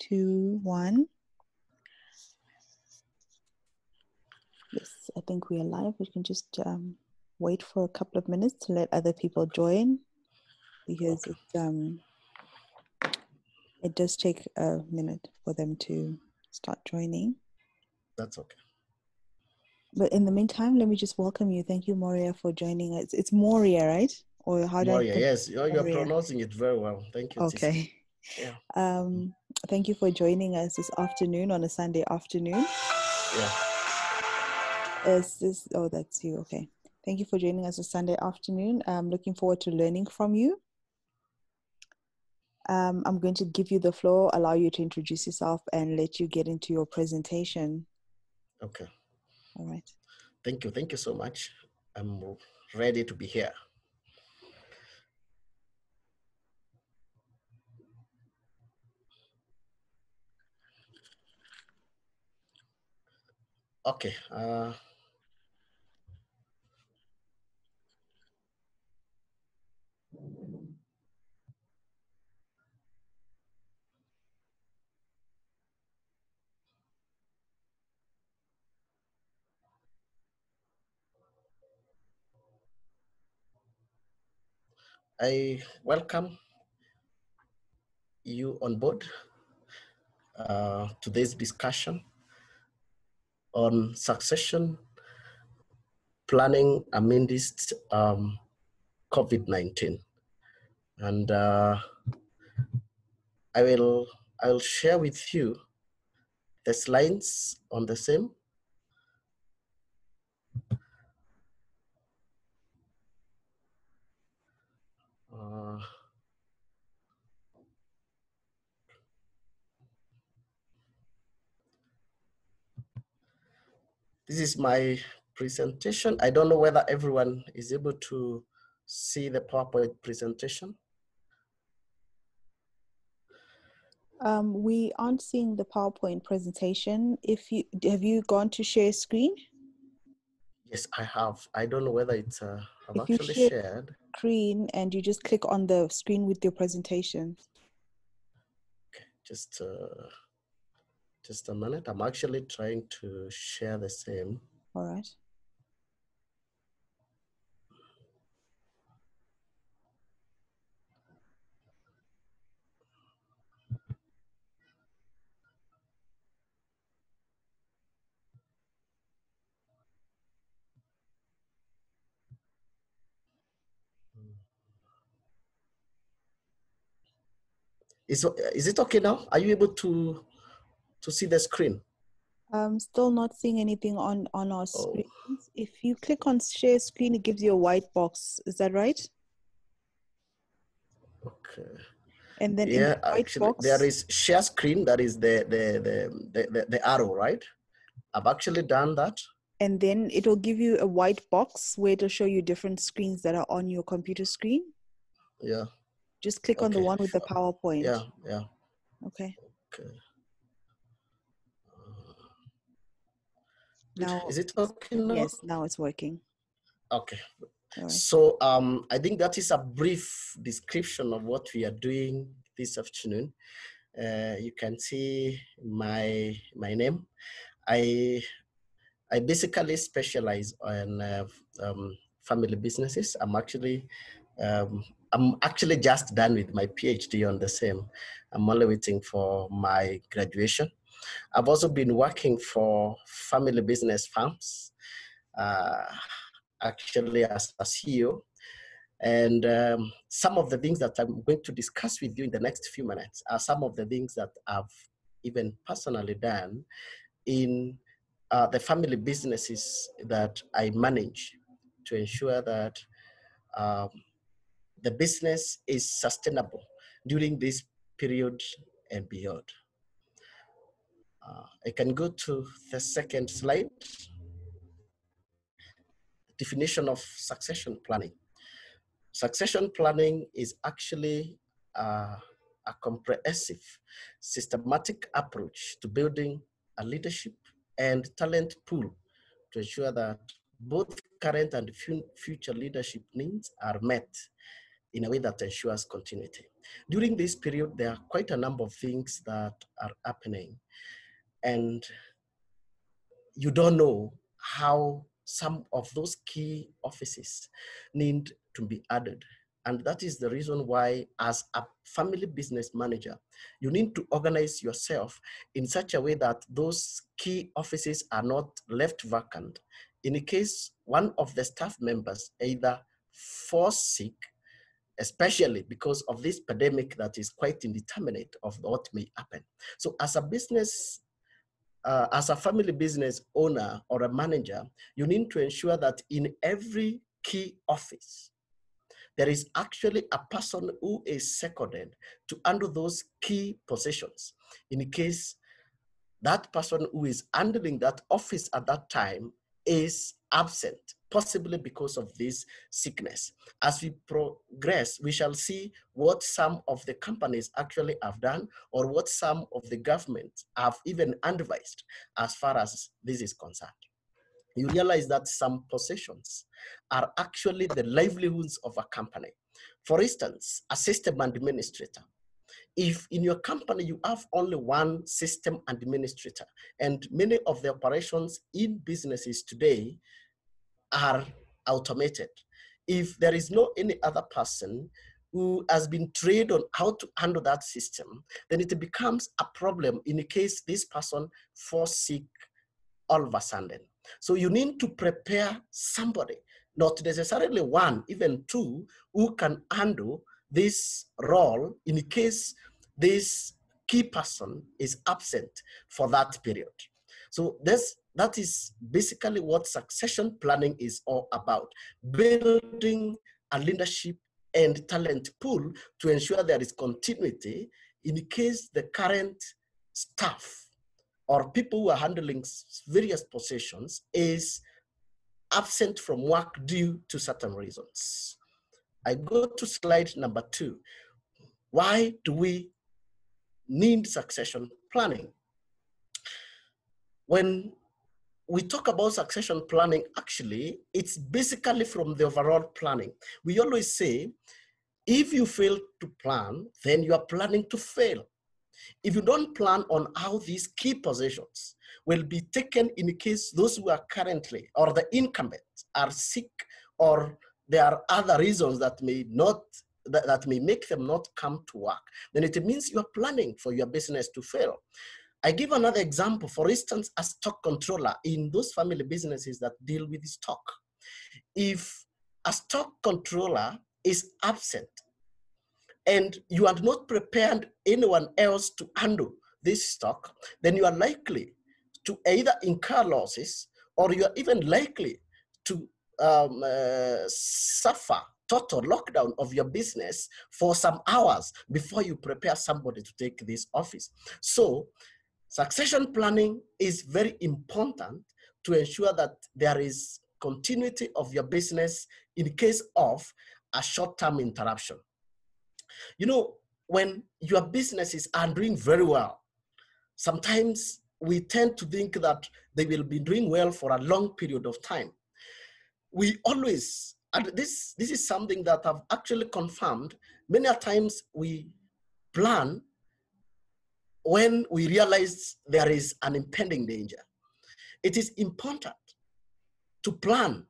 two, one. Yes, I think we are live. We can just um, wait for a couple of minutes to let other people join because it, um, it does take a minute for them to start joining. That's okay. But in the meantime, let me just welcome you. Thank you, Mworia, for joining us. It's Mworia, right? Or how do Mworia, I? yes, you're, you're pronouncing it very well. Thank you. Okay. Yeah. Um, thank you for joining us this afternoon on a Sunday afternoon. Yeah. Is this? Oh, that's you. Okay. Thank you for joining us this Sunday afternoon. I'm looking forward to learning from you. Um, I'm going to give you the floor, allow you to introduce yourself, and let you get into your presentation. Okay. All right. Thank you. Thank you so much. I'm ready to be here. Okay. Uh, I welcome you on board uh, today's discussion on succession planning amidst um, COVID-19. And uh, I will I will share with you the slides on the same. Uh, this is my presentation. I don't know whether everyone is able to see the PowerPoint presentation. Um, we aren't seeing the PowerPoint presentation. If you have you gone to share screen? Yes, I have. I don't know whether it's uh, I've If actually share- shared. Screen and you just click on the screen with your presentation. Okay, just uh, just a minute. I'm actually trying to share the same. All right. Is is it okay now? Are you able to to see the screen? I'm still not seeing anything on on our Oh. screens. If you click on share screen, it gives you a white box. Is that right? Okay. And then in Yeah, the white actually, box, there is share screen. That is the the the the, the, the arrow, right? I've actually done that. and then it will give you a white box where it'll show you different screens that are on your computer screen. Yeah, Just click on the one with the. PowerPoint. yeah, yeah. Okay. Okay. Uh, good. Now, is it okay now? yes, now it's working. Okay. Right. So um, I think that is a brief description of what we are doing this afternoon. Uh, you can see my my name. I I basically specialize on uh, um, family businesses. I'm actually um, I'm actually just done with my PhD on the same. I'm only waiting for my graduation. I've also been working for family business firms, uh, actually as a CEO. And um, some of the things that I'm going to discuss with you in the next few minutes are some of the things that I've even personally done in uh, the family businesses that I manage to ensure that um, the business is sustainable during this period and beyond. Uh, I can go to the second slide. Definition of succession planning. Succession planning is actually uh, a comprehensive, systematic approach to building a leadership and talent pool to ensure that both current and future leadership needs are met in a way that ensures continuity. During this period, there are quite a number of things that are happening, and you don't know how some of those key offices need to be added. And that is the reason why, as a family business manager, you need to organize yourself in such a way that those key offices are not left vacant in case one of the staff members either falls sick, especially because of this pandemic that is quite indeterminate of what may happen. So as a business uh, as a family business owner or a manager, you need to ensure that in every key office, there is actually a person who is seconded to handle those key positions. In case that person who is handling that office at that time is absent, possibly because of this sickness. As we progress, we shall see what some of the companies actually have done or what some of the governments have even advised as far as this is concerned. You realize that some positions are actually the livelihoods of a company. For instance, a system administrator if in your company you have only one system administrator and many of the operations in businesses today are automated. If there is no any other person who has been trained on how to handle that system, then it becomes a problem in the case this person falls sick all of a sudden. So you need to prepare somebody, not necessarily one, even two, who can handle this role in the case this key person is absent for that period. So this that is basically what succession planning is all about. Building a leadership and talent pool to ensure there is continuity in case the current staff or people who are handling various positions is absent from work due to certain reasons. I go to slide number two. Why do we need succession planning? When we talk about succession planning, actually, it's basically from the overall planning. We always say, if you fail to plan, then you are planning to fail. If you don't plan on how these key positions will be taken in case those who are currently or the incumbents are sick or there are other reasons that may not that, that may make them not come to work, then it means you're planning for your business to fail. I give another example, for instance, a stock controller in those family businesses that deal with stock. If a stock controller is absent and you are not prepared anyone else to handle this stock, then you are likely to either incur losses or you are even likely to um, uh, suffer total lockdown of your business for some hours before you prepare somebody to take this office. So Succession planning is very important to ensure that there is continuity of your business in case of a short-term interruption. You know, when your businesses are doing very well, sometimes we tend to think that they will be doing well for a long period of time. We always, and this, this is something that I've actually confirmed, many times we plan when we realize there is an impending danger, it is important to plan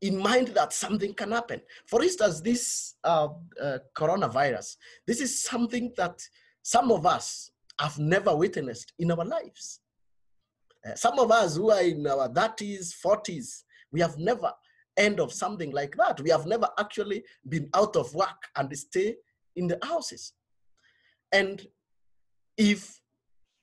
in mind that something can happen. For instance, this uh, uh, coronavirus, this is something that some of us have never witnessed in our lives. Uh, some of us who are in our 30s, 40s, we have never end of something like that. We have never actually been out of work and stay in the houses. And if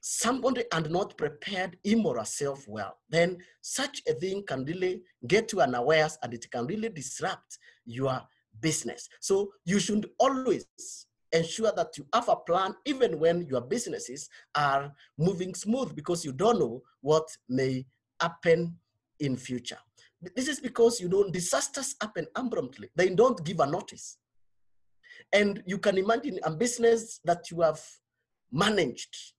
somebody had not prepared him or herself well, then such a thing can really get you unawares and it can really disrupt your business. So you should always ensure that you have a plan even when your businesses are moving smooth because you don't know what may happen in future. This is because you don't disasters happen abruptly. They don't give a notice. And you can imagine a business that you have managed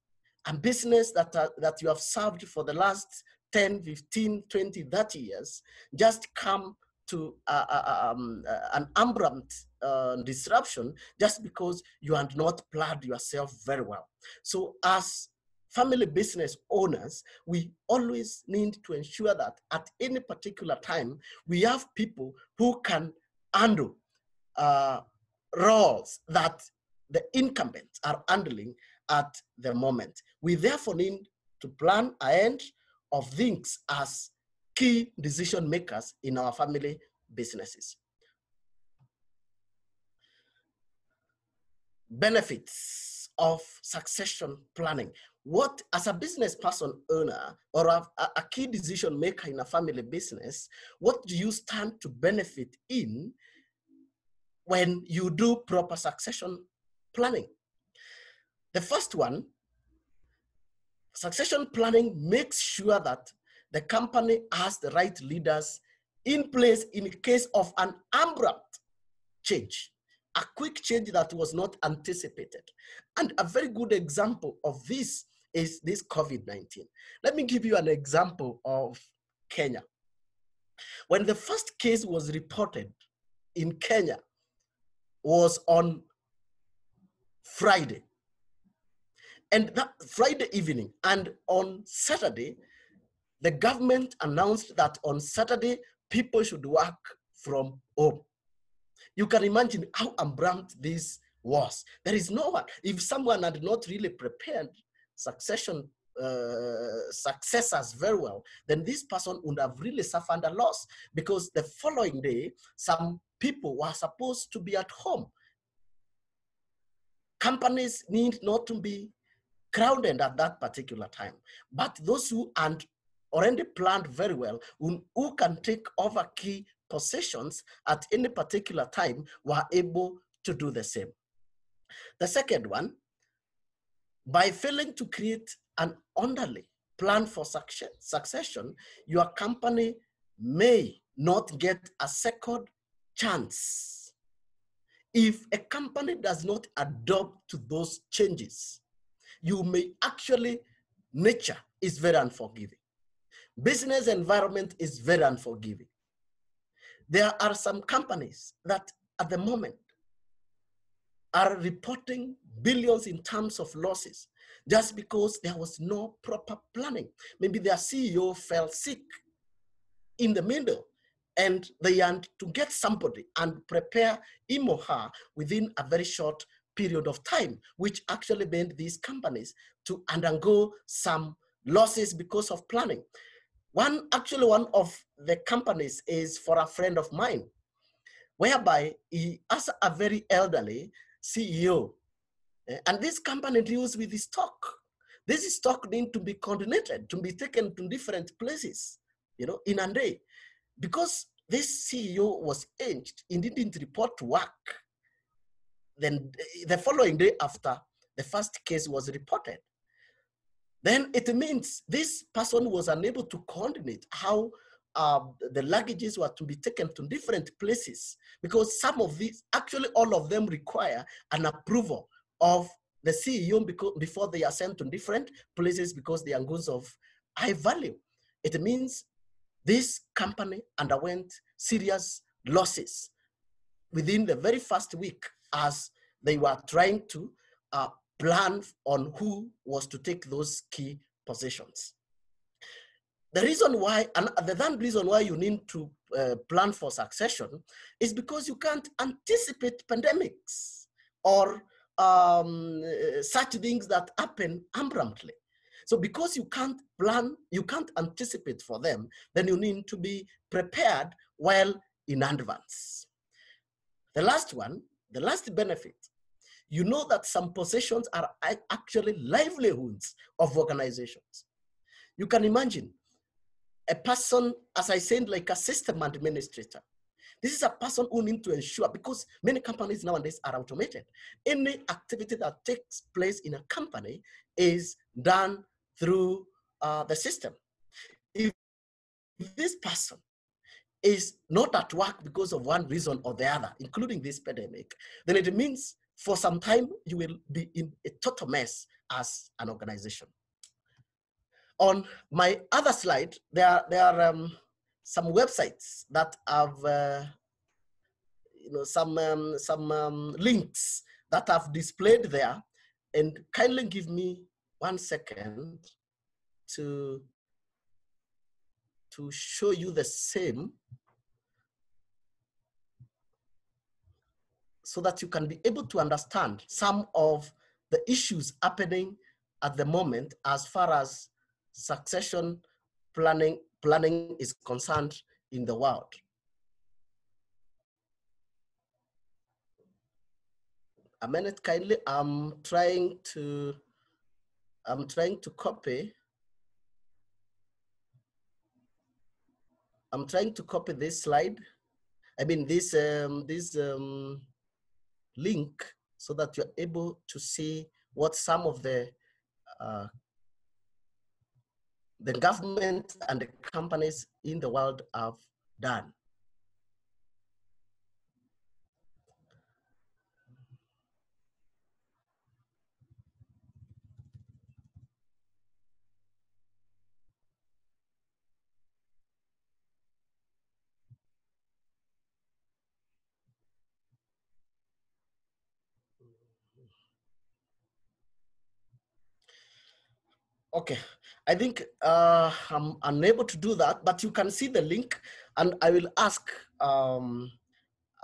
a business that, are, that you have served for the last 10, 15, 20, 30 years just come to uh, uh um, uh, an abrupt uh, disruption just because you had not planned yourself very well. So as family business owners, we always need to ensure that at any particular time, we have people who can handle uh, roles that the incumbents are handling at the moment. We therefore need to plan ahead of things as key decision makers in our family businesses. Benefits of succession planning. What, as a business person owner or a, a key decision maker in a family business, what do you stand to benefit in when you do proper succession planning? The first one, succession planning makes sure that the company has the right leaders in place in case of an abrupt change, a quick change that was not anticipated. And a very good example of this is this COVID-19. Let me give you an example of Kenya. When the first case was reported in Kenya was on Friday. And that Friday evening and on Saturday, the government announced that on Saturday, people should work from home. You can imagine how abrupt this was. There is no one. If someone had not really prepared succession uh, successors very well, then this person would have really suffered a loss because the following day, some people were supposed to be at home. Companies need not to be crowded at that particular time. But those who and already planned very well, who, who can take over key positions at any particular time were able to do the same. The second one, by failing to create an orderly plan for succession, your company may not get a second chance. If a company does not adopt to those changes, you may actually, nature is very unforgiving business environment is very unforgiving. There are some companies that at the moment are reporting billions in terms of losses just because there was no proper planning. Maybe their CEO fell sick in the middle and they had to get somebody and prepare him or her within a very short period of time, which actually made these companies to undergo some losses because of planning. One, actually one of the companies is for a friend of mine, whereby he has a very elderly CEO. Eh, and this company deals with the stock. This stock need to be coordinated, to be taken to different places, you know, in a day. Because this CEO was aged, he didn't report to work. Then the following day after the first case was reported, then it means this person was unable to coordinate how uh, the luggages were to be taken to different places because some of these, actually all of them require an approval of the CEO before they are sent to different places because they are goods of high value. It means this company underwent serious losses within the very first week as they were trying to uh, plan on who was to take those key positions. The reason why, and the third reason why you need to uh, plan for succession is because you can't anticipate pandemics or um, such things that happen abruptly. So because you can't plan, you can't anticipate for them, then you need to be prepared well in advance. The last one, the last benefit you know that some possessions are actually livelihoods of organizations. You can imagine a person, as I said, like a system administrator. This is a person who need to ensure, because many companies nowadays are automated. Any activity that takes place in a company is done through uh, the system. If this person is not at work because of one reason or the other, including this pandemic, then it means for some time, you will be in a total mess as an organization. On my other slide, there are, there are um, some websites that have uh, you know some um, some um, links that I've displayed there, and kindly give me one second to to show you the same so that you can be able to understand some of the issues happening at the moment as far as succession planning planning is concerned in the world. A minute kindly, I'm trying to I'm trying to copy I'm trying to copy this slide. I mean this um, this um, link so that you're able to see what some of the uh, the government and the companies in the world have done. Okay, I think uh, I'm unable to do that, but you can see the link and I will ask, um,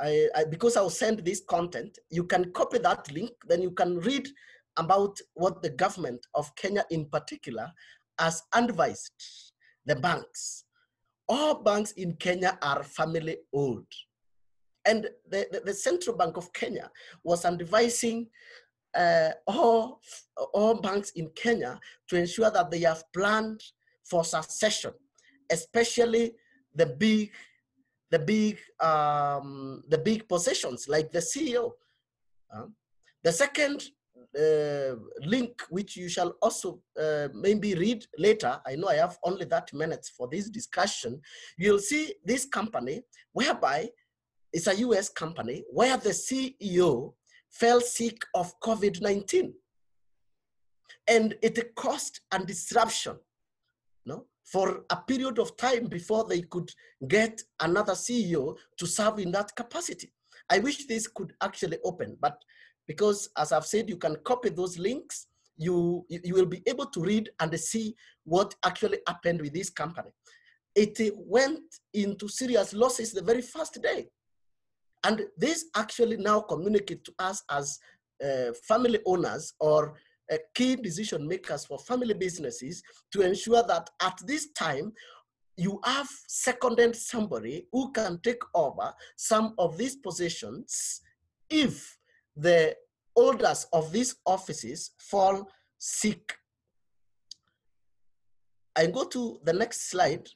I, I, because I'll send this content, you can copy that link, then you can read about what the government of Kenya in particular has advised the banks. All banks in Kenya are family owned. And the, the, the Central Bank of Kenya was advising uh, all, all banks in Kenya to ensure that they have planned for succession, especially the big, the big, um, the big positions like the CEO. Uh, the second uh, link, which you shall also uh, maybe read later, I know I have only that minutes for this discussion, you'll see this company whereby it's a US company where the CEO fell sick of COVID 19. And it caused a disruption no, for a period of time before they could get another CEO to serve in that capacity. I wish this could actually open, but because as I've said, you can copy those links, you, you will be able to read and see what actually happened with this company. It went into serious losses the very first day. And this actually now communicate to us as uh, family owners or uh, key decision makers for family businesses to ensure that at this time, you have seconded somebody who can take over some of these positions if the holders of these offices fall sick. I go to the next slide.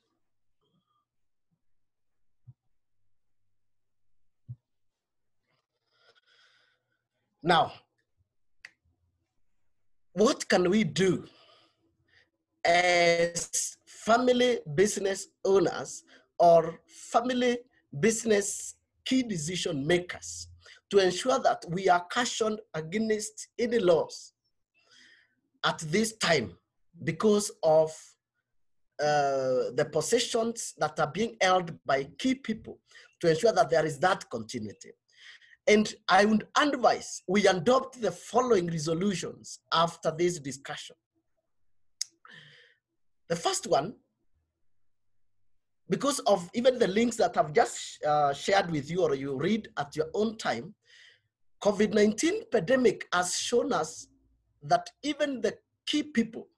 Now, what can we do as family business owners or family business key decision makers to ensure that we are cautioned against any loss at this time because of uh, the positions that are being held by key people to ensure that there is that continuity. And I would advise we adopt the following resolutions after this discussion. The first one, because of even the links that I've just uh, shared with you or you read at your own time, COVID-19 pandemic has shown us that even the key people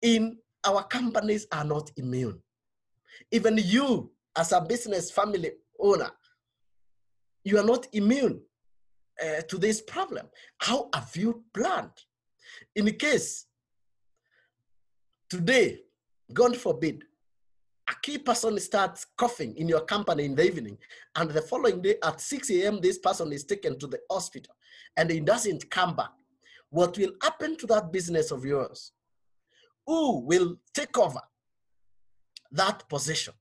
in our companies are not immune. Even you as a business family owner you are not immune uh, to this problem. How have you planned? In the case today, God forbid, a key person starts coughing in your company in the evening, and the following day at 6 a.m., this person is taken to the hospital and he doesn't come back. What will happen to that business of yours? Who will take over that position?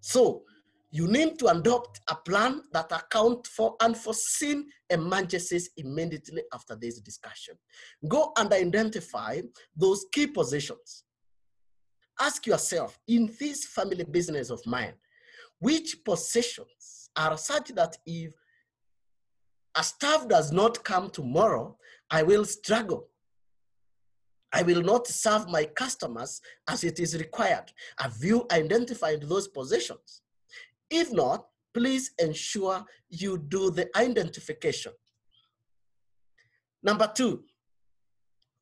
So you need to adopt a plan that account for unforeseen emergencies immediately after this discussion. Go and identify those key positions ask yourself in this family business of mine, which positions are such that if a staff does not come tomorrow, I will struggle. I will not serve my customers as it is required. Have you identified those positions? If not, please ensure you do the identification. Number two,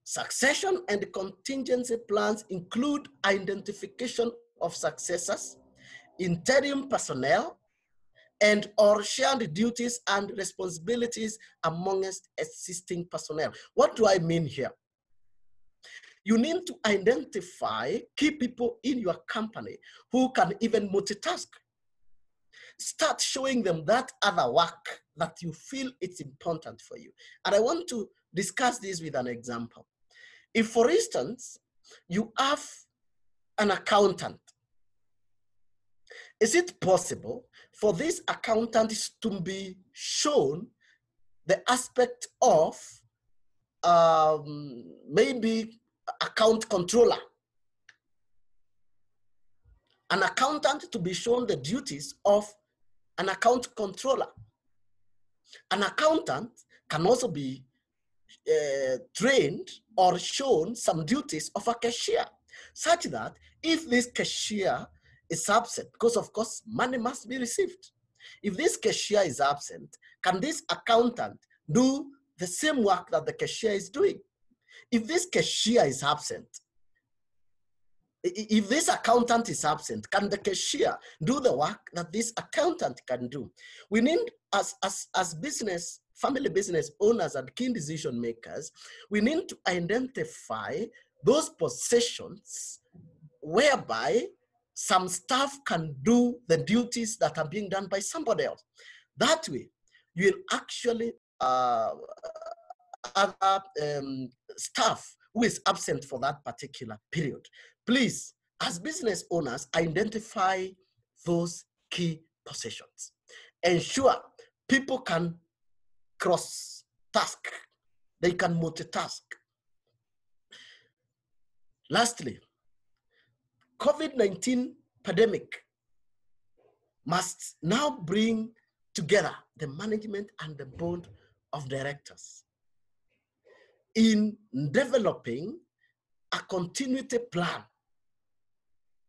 succession and contingency plans include identification of successors, interim personnel, and or shared duties and responsibilities amongst existing personnel. What do I mean here? You need to identify key people in your company who can even multitask. Start showing them that other work that you feel it's important for you. And I want to discuss this with an example. If, for instance, you have an accountant, is it possible for this accountant to be shown the aspect of um, maybe account controller? An accountant to be shown the duties of an account controller. An accountant can also be uh, trained or shown some duties of a cashier, such that if this cashier is absent, because of course money must be received. If this cashier is absent, can this accountant do the same work that the cashier is doing? If this cashier is absent, if this accountant is absent, can the cashier do the work that this accountant can do? We need, as, as, as business, family business owners and key decision makers, we need to identify those positions whereby some staff can do the duties that are being done by somebody else. That way, you will actually uh, other um, staff who is absent for that particular period. Please, as business owners, identify those key positions. Ensure people can cross task, they can multitask. Lastly, COVID-19 pandemic must now bring together the management and the board of directors in developing a continuity plan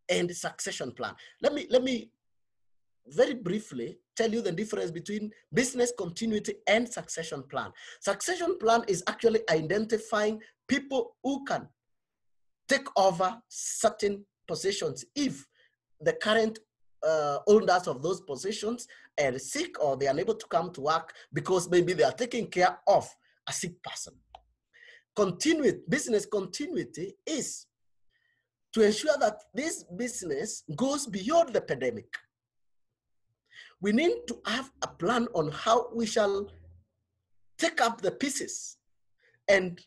and succession plan. Let me, let me very briefly tell you the difference between business continuity and succession plan. Succession plan is actually identifying people who can take over certain positions if the current uh, owners of those positions are sick or they are unable to come to work because maybe they are taking care of a sick person. Continuity, business continuity is to ensure that this business goes beyond the pandemic. We need to have a plan on how we shall take up the pieces and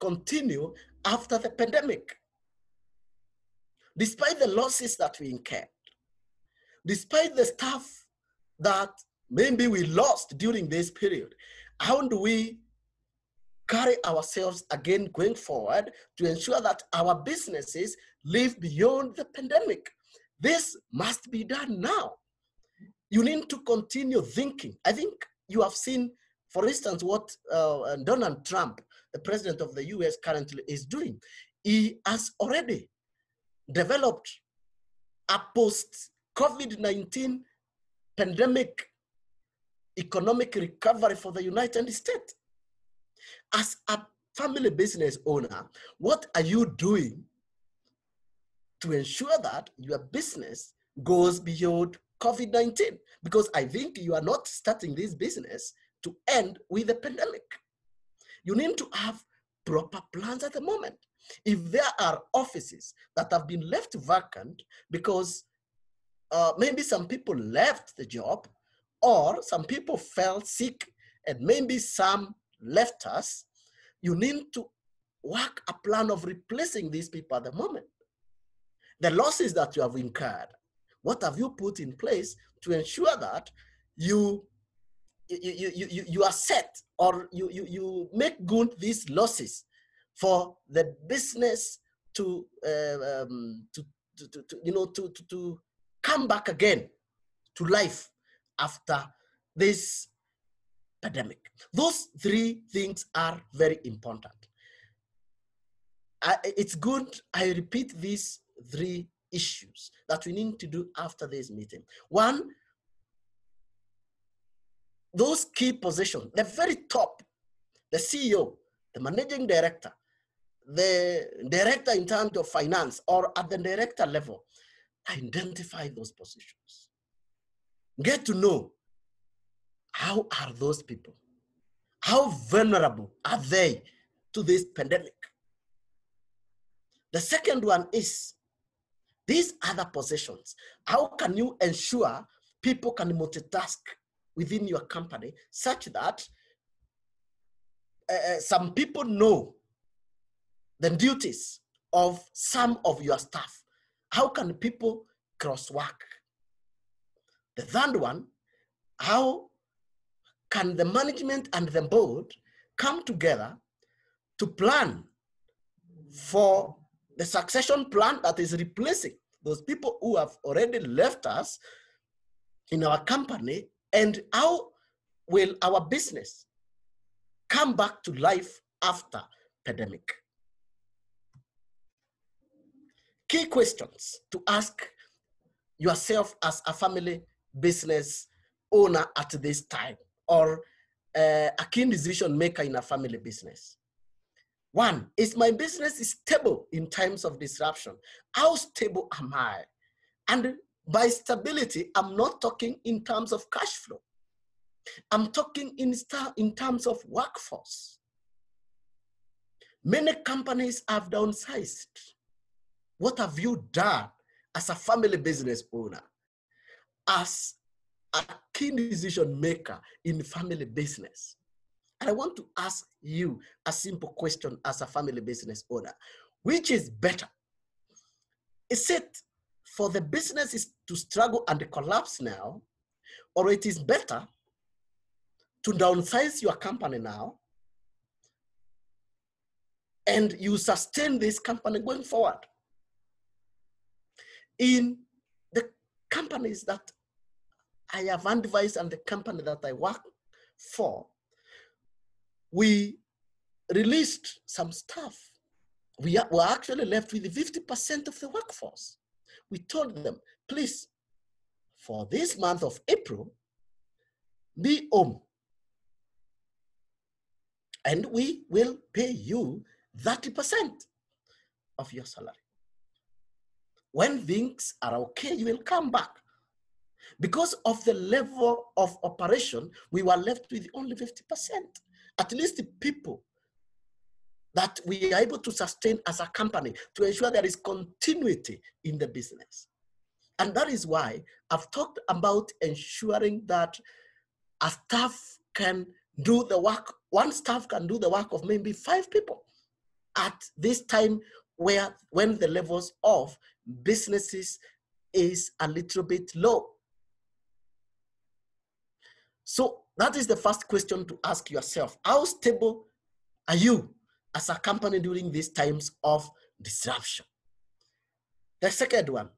continue after the pandemic despite the losses that we incurred, despite the stuff that maybe we lost during this period, how do we carry ourselves again going forward to ensure that our businesses live beyond the pandemic? This must be done now. You need to continue thinking. I think you have seen, for instance, what uh, Donald Trump, the president of the US currently is doing. He has already developed a post COVID 19 pandemic economic recovery for the United States. As a family business owner, what are you doing to ensure that your business goes beyond COVID 19? Because I think you are not starting this business to end with the pandemic. You need to have proper plans at the moment. If there are offices that have been left vacant because uh, maybe some people left the job or some people fell sick and maybe some left us, you need to work a plan of replacing these people at the moment. The losses that you have incurred, what have you put in place to ensure that you you, you, you, you are set or you, you, you make good these losses for the business to, uh, um, to, to, to, to, you know, to, to, to come back again to life after this pandemic. Those three things are very important. I, it's good I repeat these three issues that we need to do after this meeting. One, those key positions, the very top, the CEO, the managing director, the director in terms of finance or at the director level, identify those positions. Get to know how are those people? How vulnerable are they to this pandemic? The second one is these other positions. How can you ensure people can multitask within your company such that uh, some people know the duties of some of your staff? How can people cross work? The third one, how can the management and the board come together to plan for the succession plan that is replacing those people who have already left us in our company? And how will our business come back to life after pandemic? Key questions to ask yourself as a family business owner at this time or uh, a key decision maker in a family business one, is my business stable in times of disruption? How stable am I? And by stability, I'm not talking in terms of cash flow. I'm talking in, in terms of workforce. Many companies have downsized. What have you done as a family business owner? As a key decision maker in family business? And I want to ask you a simple question as a family business owner which is better? Is it for the businesses to struggle and collapse now, or it is better to downsize your company now and you sustain this company going forward? In the companies that I have advised and the company that I work for, we released some staff. We were actually left with 50% of the workforce. We told them, please, for this month of April, be home. And we will pay you 30% of your salary. When things are okay, you will come back. Because of the level of operation, we were left with only 50% at least the people that we are able to sustain as a company to ensure there is continuity in the business. And that is why I've talked about ensuring that a staff can do the work, one staff can do the work of maybe five people at this time where when the levels of businesses is a little bit low. So that is the first question to ask yourself. How stable are you as a company during these times of disruption? The second one,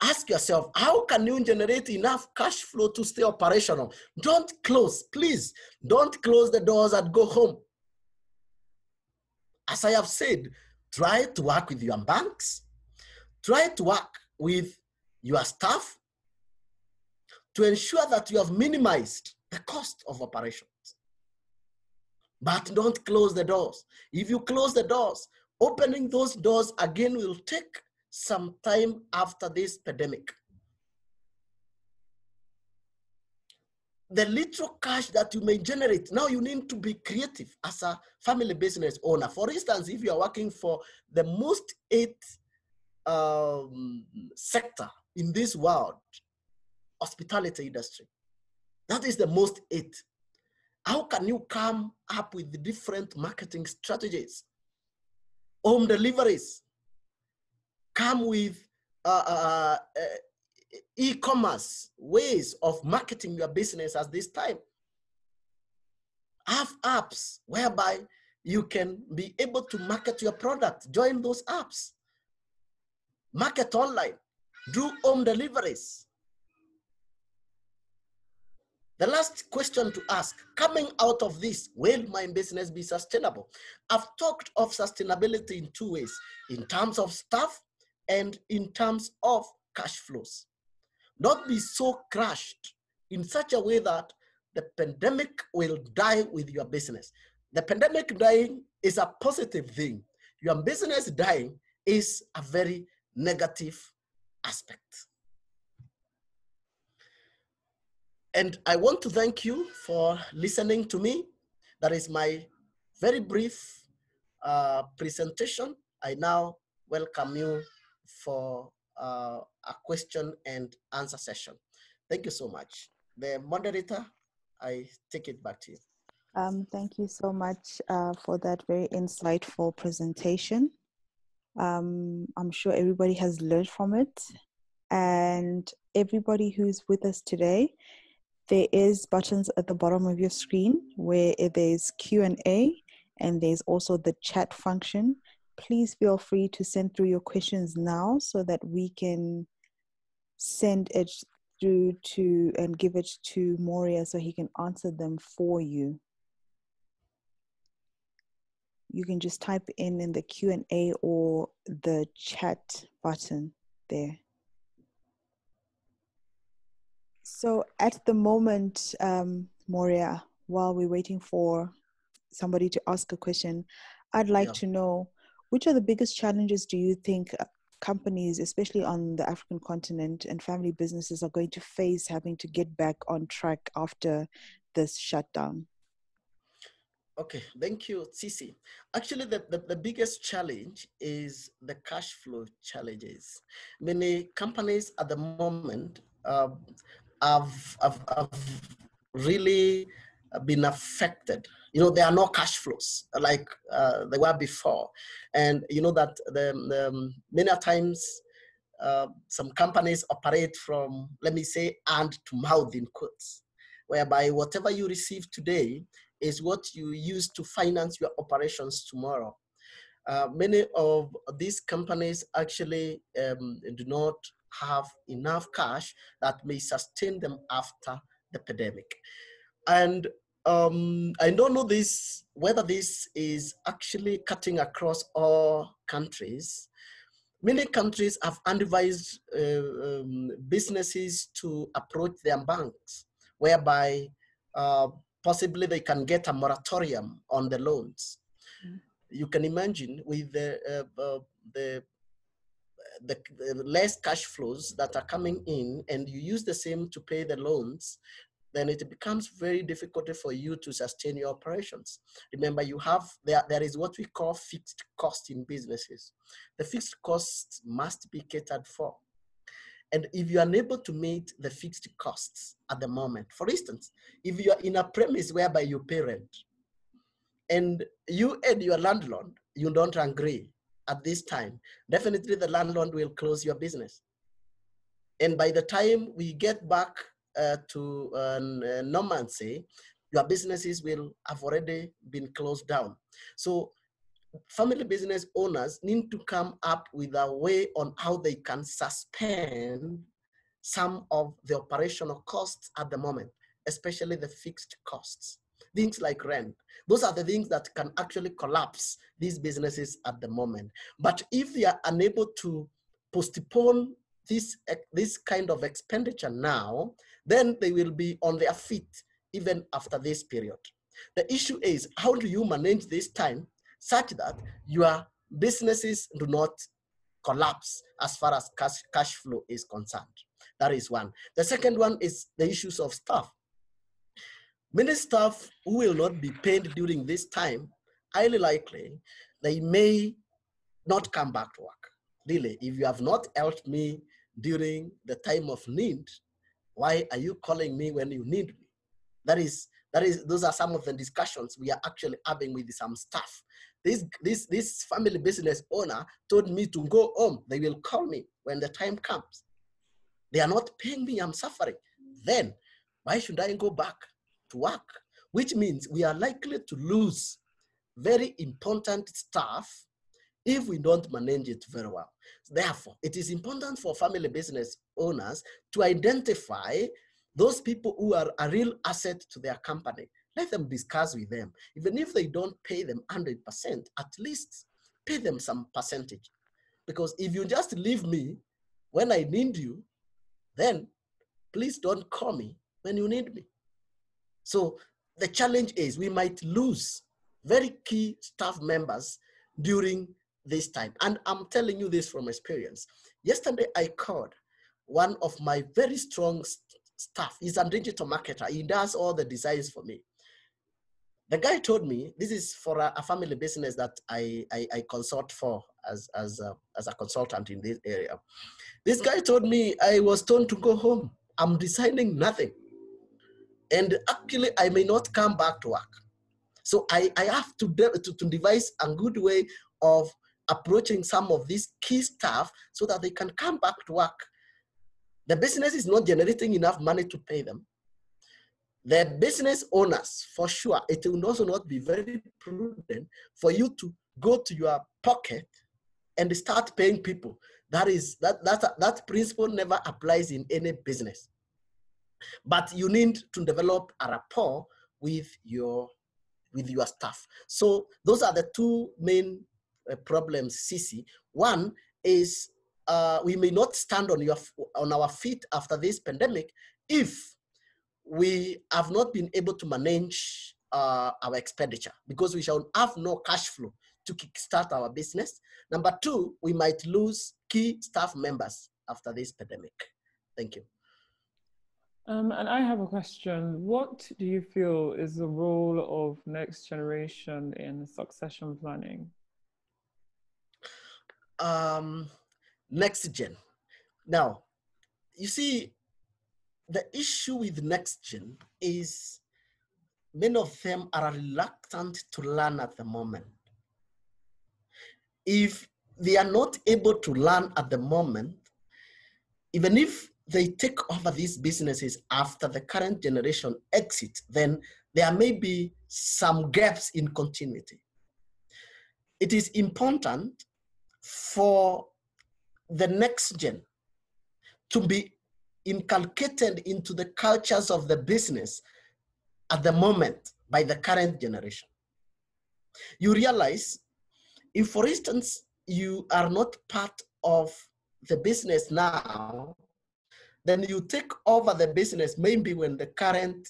ask yourself, how can you generate enough cash flow to stay operational? Don't close, please. Don't close the doors and go home. As I have said, try to work with your banks, try to work with your staff, to ensure that you have minimized the cost of operations. But don't close the doors. If you close the doors, opening those doors again will take some time after this pandemic. The little cash that you may generate, now you need to be creative as a family business owner. For instance, if you are working for the most eight um, sector in this world, hospitality industry. That is the most it. How can you come up with different marketing strategies? Home deliveries. Come with uh, uh, uh, e-commerce ways of marketing your business at this time. Have apps whereby you can be able to market your product. Join those apps. Market online. Do home deliveries. The last question to ask, coming out of this, will my business be sustainable? I've talked of sustainability in two ways, in terms of staff and in terms of cash flows. Not be so crushed in such a way that the pandemic will die with your business. The pandemic dying is a positive thing. Your business dying is a very negative aspect. And I want to thank you for listening to me. That is my very brief uh, presentation. I now welcome you for uh, a question and answer session. Thank you so much. The moderator, I take it back to you. Um, thank you so much uh, for that very insightful presentation. Um, I'm sure everybody has learned from it. And everybody who's with us today, there is buttons at the bottom of your screen where there's q&a and there's also the chat function. Please feel free to send through your questions now so that we can send it through to and give it to Mworia so he can answer them for you. You can just type in in the q&a or the chat button there so at the moment, um, Mworia, while we're waiting for somebody to ask a question, I'd like yeah. to know which are the biggest challenges do you think uh, companies, especially on the African continent and family businesses, are going to face having to get back on track after this shutdown? Okay, thank you, Cici. Actually, the, the, the, biggest challenge is the cash flow challenges. Many companies at the moment uh, have, have, have really been affected. You know, there are no cash flows like uh, they were before. And you know that the, the many times uh, some companies operate from, let me say, hand to mouth in quotes, whereby whatever you receive today is what you use to finance your operations tomorrow. Uh, many of these companies actually um, do not have enough cash that may sustain them after the pandemic. And um, I don't know this whether this is actually cutting across all countries. Many countries have advised uh, um, businesses to approach their banks, whereby uh, possibly they can get a moratorium on the loans. Mm. You can imagine with the, uh, uh the the, the less cash flows that are coming in and you use the same to pay the loans, then it becomes very difficult for you to sustain your operations. Remember, you have there, there is what we call fixed cost in businesses. The fixed costs must be catered for. And if you are unable to meet the fixed costs at the moment, for instance, if you are in a premise whereby you pay rent and you and your landlord, you don't agree, at this time, definitely the landlord will close your business. And by the time we get back uh, to uh, normalcy, your businesses will have already been closed down. So family business owners need to come up with a way on how they can suspend some of the operational costs at the moment, especially the fixed costs things like rent. Those are the things that can actually collapse these businesses at the moment. But if they are unable to postpone this, eh, this kind of expenditure now, then they will be on their feet even after this period. The issue is how do you manage this time such that your businesses do not collapse as far as cash, cash flow is concerned. That is one. The second one is the issues of staff. Many staff who will not be paid during this time, highly likely, they may not come back to work. Really, if you have not helped me during the time of need, why are you calling me when you need me? That is, that is, those are some of the discussions we are actually having with some staff. This, this, this family business owner told me to go home. They will call me when the time comes. They are not paying me, I'm suffering. Then, why should I go back? To work, which means we are likely to lose very important stuff if we don't manage it very well. Therefore, it is important for family business owners to identify those people who are a real asset to their company. Let them discuss with them. Even if they don't pay them 100%, at least pay them some percentage. Because if you just leave me when I need you, then please don't call me when you need me. So the challenge is we might lose very key staff members during this time. And I'm telling you this from experience. Yesterday, I called one of my very strong staff. He's a digital marketer. He does all the designs for me. The guy told me this is for a, a family business that I, I, I, consult for as, as, a, as a consultant in this area. This guy told me I was told to go home. I'm designing nothing. And actually, I may not come back to work. So I, I have to, to, to devise a good way of approaching some of these key staff so that they can come back to work. The business is not generating enough money to pay them. The business owners, for sure, it will also not be very prudent for you to go to your pocket and start paying people. That is that that that principle never applies in any business. But you need to develop a rapport with your with your staff. So those are the two main uh, problems, Sisi. One is uh, we may not stand on, your, on our feet after this pandemic if we have not been able to manage uh, our expenditure because we shall have no cash flow to kickstart our business. Number two, we might lose key staff members after this pandemic. Thank you. Um, and I have a question. What do you feel is the role of next generation in succession planning? um, next gen. Now, you see, the issue with next gen is many of them are reluctant to learn at the moment. If they are not able to learn at the moment, even if they take over these businesses after the current generation exit, then there may be some gaps in continuity. It is important for the next gen to be inculcated into the cultures of the business at the moment by the current generation. You realize if, for instance, you are not part of the business now, then you take over the business maybe when the current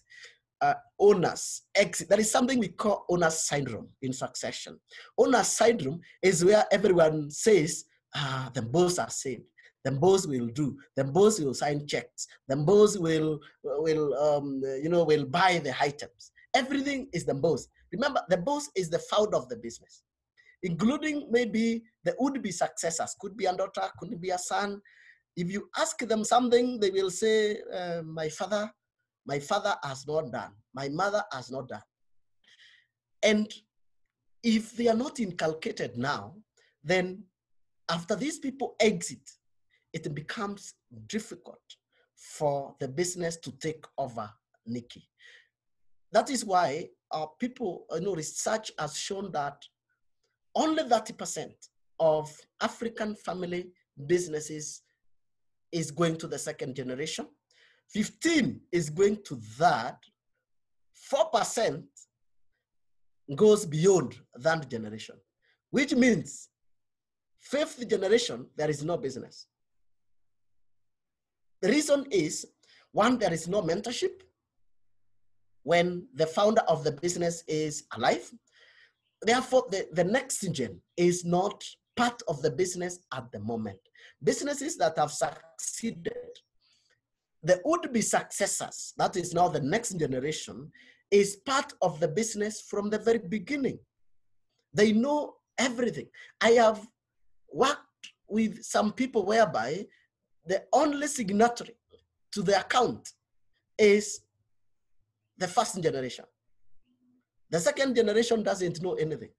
uh, owners exit. That is something we call owner's syndrome in succession. Owner's syndrome is where everyone says, ah, the boss are saved. The boss will do. The boss will sign checks. The boss will, will um, you know, will buy the items. Everything is the boss. Remember, the boss is the founder of the business, including maybe the would-be successors. Could be a daughter, could be a son. If you ask them something, they will say, uh, my father my father has not done. My mother has not done. And if they are not inculcated now, then after these people exit, it becomes difficult for the business to take over Nikki. That is why our people, you know, research has shown that only 30% of African family businesses is going to the second generation. 15 is going to that, 4% goes beyond that generation, which means fifth generation, there is no business. The reason is one, there is no mentorship when the founder of the business is alive. Therefore, the, the next gen is not part of the business at the moment. Businesses that have succeeded the would-be successors, that is now the next generation, is part of the business from the very beginning. They know everything. I have worked with some people whereby the only signatory to the account is the first generation. The second generation doesn't know anything.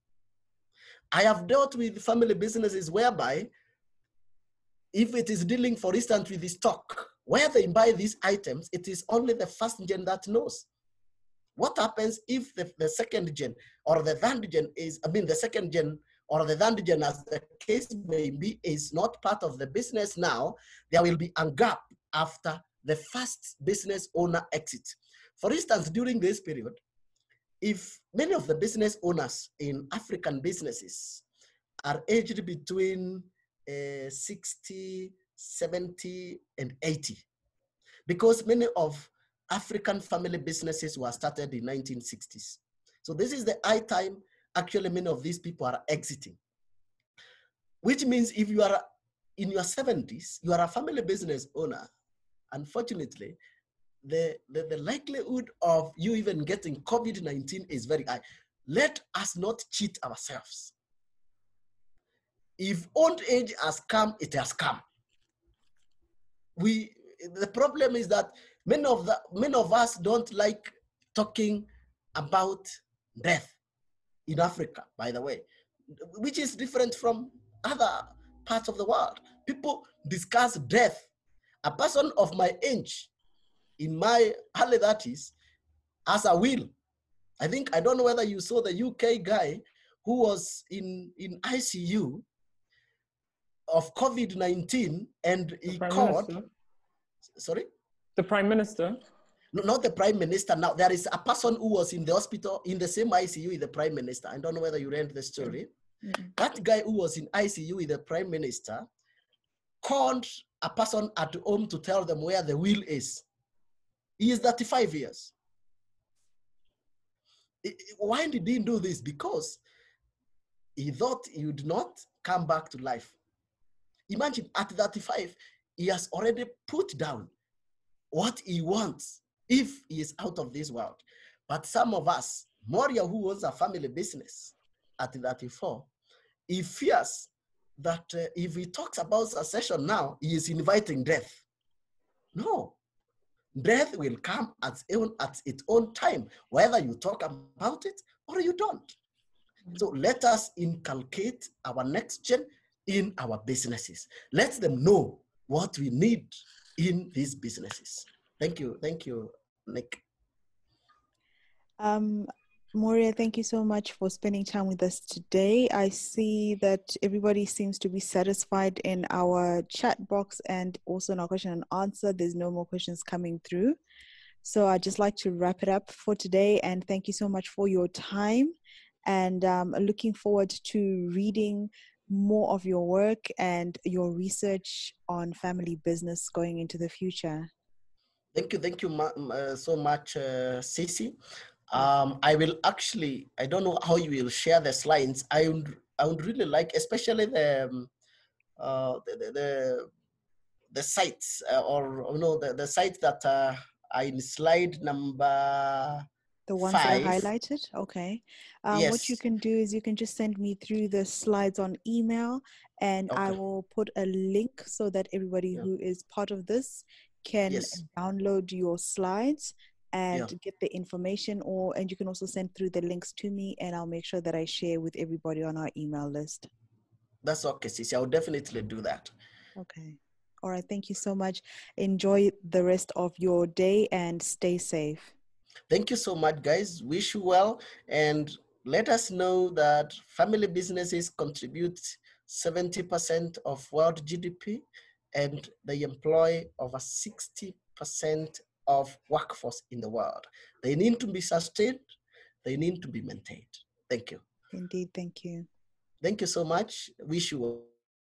I have dealt with family businesses whereby if it is dealing, for instance, with the stock, where they buy these items, it is only the first gen that knows. What happens if the, the second gen or the third gen is, I mean, the second gen or the third gen, as the case may be, is not part of the business now? There will be a gap after the first business owner exit. For instance, during this period, if many of the business owners in African businesses are aged between uh, 60, 70, and 80, because many of African family businesses were started in 1960s. So this is the high time actually many of these people are exiting. Which means if you are in your 70s, you are a family business owner, unfortunately, the, the, the likelihood of you even getting COVID 19 is very high. Let us not cheat ourselves. If old age has come, it has come. We, the problem is that many of, the, many of us don't like talking about death in Africa, by the way, which is different from other parts of the world. People discuss death. A person of my age in my early 30s as a will. I think, I don't know whether you saw the UK guy who was in, in ICU of COVID 19 and he called. Minister. Sorry? The Prime Minister? No, not the Prime Minister. Now, there is a person who was in the hospital in the same ICU with the Prime Minister. I don't know whether you read the story. Mm-hmm. That guy who was in ICU with the Prime Minister called a person at home to tell them where the will is. He is 35 years. Why did he do this? Because he thought he would not come back to life. Imagine at 35, he has already put down what he wants if he is out of this world. But some of us, Mworia, who owns a family business at 34, he fears that uh, if he talks about succession now, he is inviting death. No, Death will come at, at its own time, whether you talk about it or you don't. So let us inculcate our next gen in our businesses. Let them know what we need in these businesses. Thank you. Thank you, Nick. Um, Mworia, thank you so much for spending time with us today. I see that everybody seems to be satisfied in our chat box and also in our question and answer. There's no more questions coming through. So I'd just like to wrap it up for today and thank you so much for your time and um, looking forward to reading more of your work and your research on family business going into the future. Thank you, thank you uh, so much, uh, Cece. Um, I will actually, I don't know how you will share the slides. I would, I would really like, especially the, um, uh, the, the, the, sites uh, or, you know, the, the sites that uh, are in slide number the ones five. that are highlighted okay um, yes. what you can do is you can just send me through the slides on email and okay. i will put a link so that everybody yeah. who is part of this can yes. download your slides and yeah. get the information or and you can also send through the links to me and I'll make sure that I share with everybody on our email list. That's okay, Cici. I'll definitely do that. Okay. All right. Thank you so much. Enjoy the rest of your day and stay safe. Thank you so much, guys. Wish you well and let us know that family businesses contribute 70% of world GDP and they employ over 60% of workforce in the world. They need to be sustained, they need to be maintained. Thank you. Indeed, thank you. Thank you so much. Wish you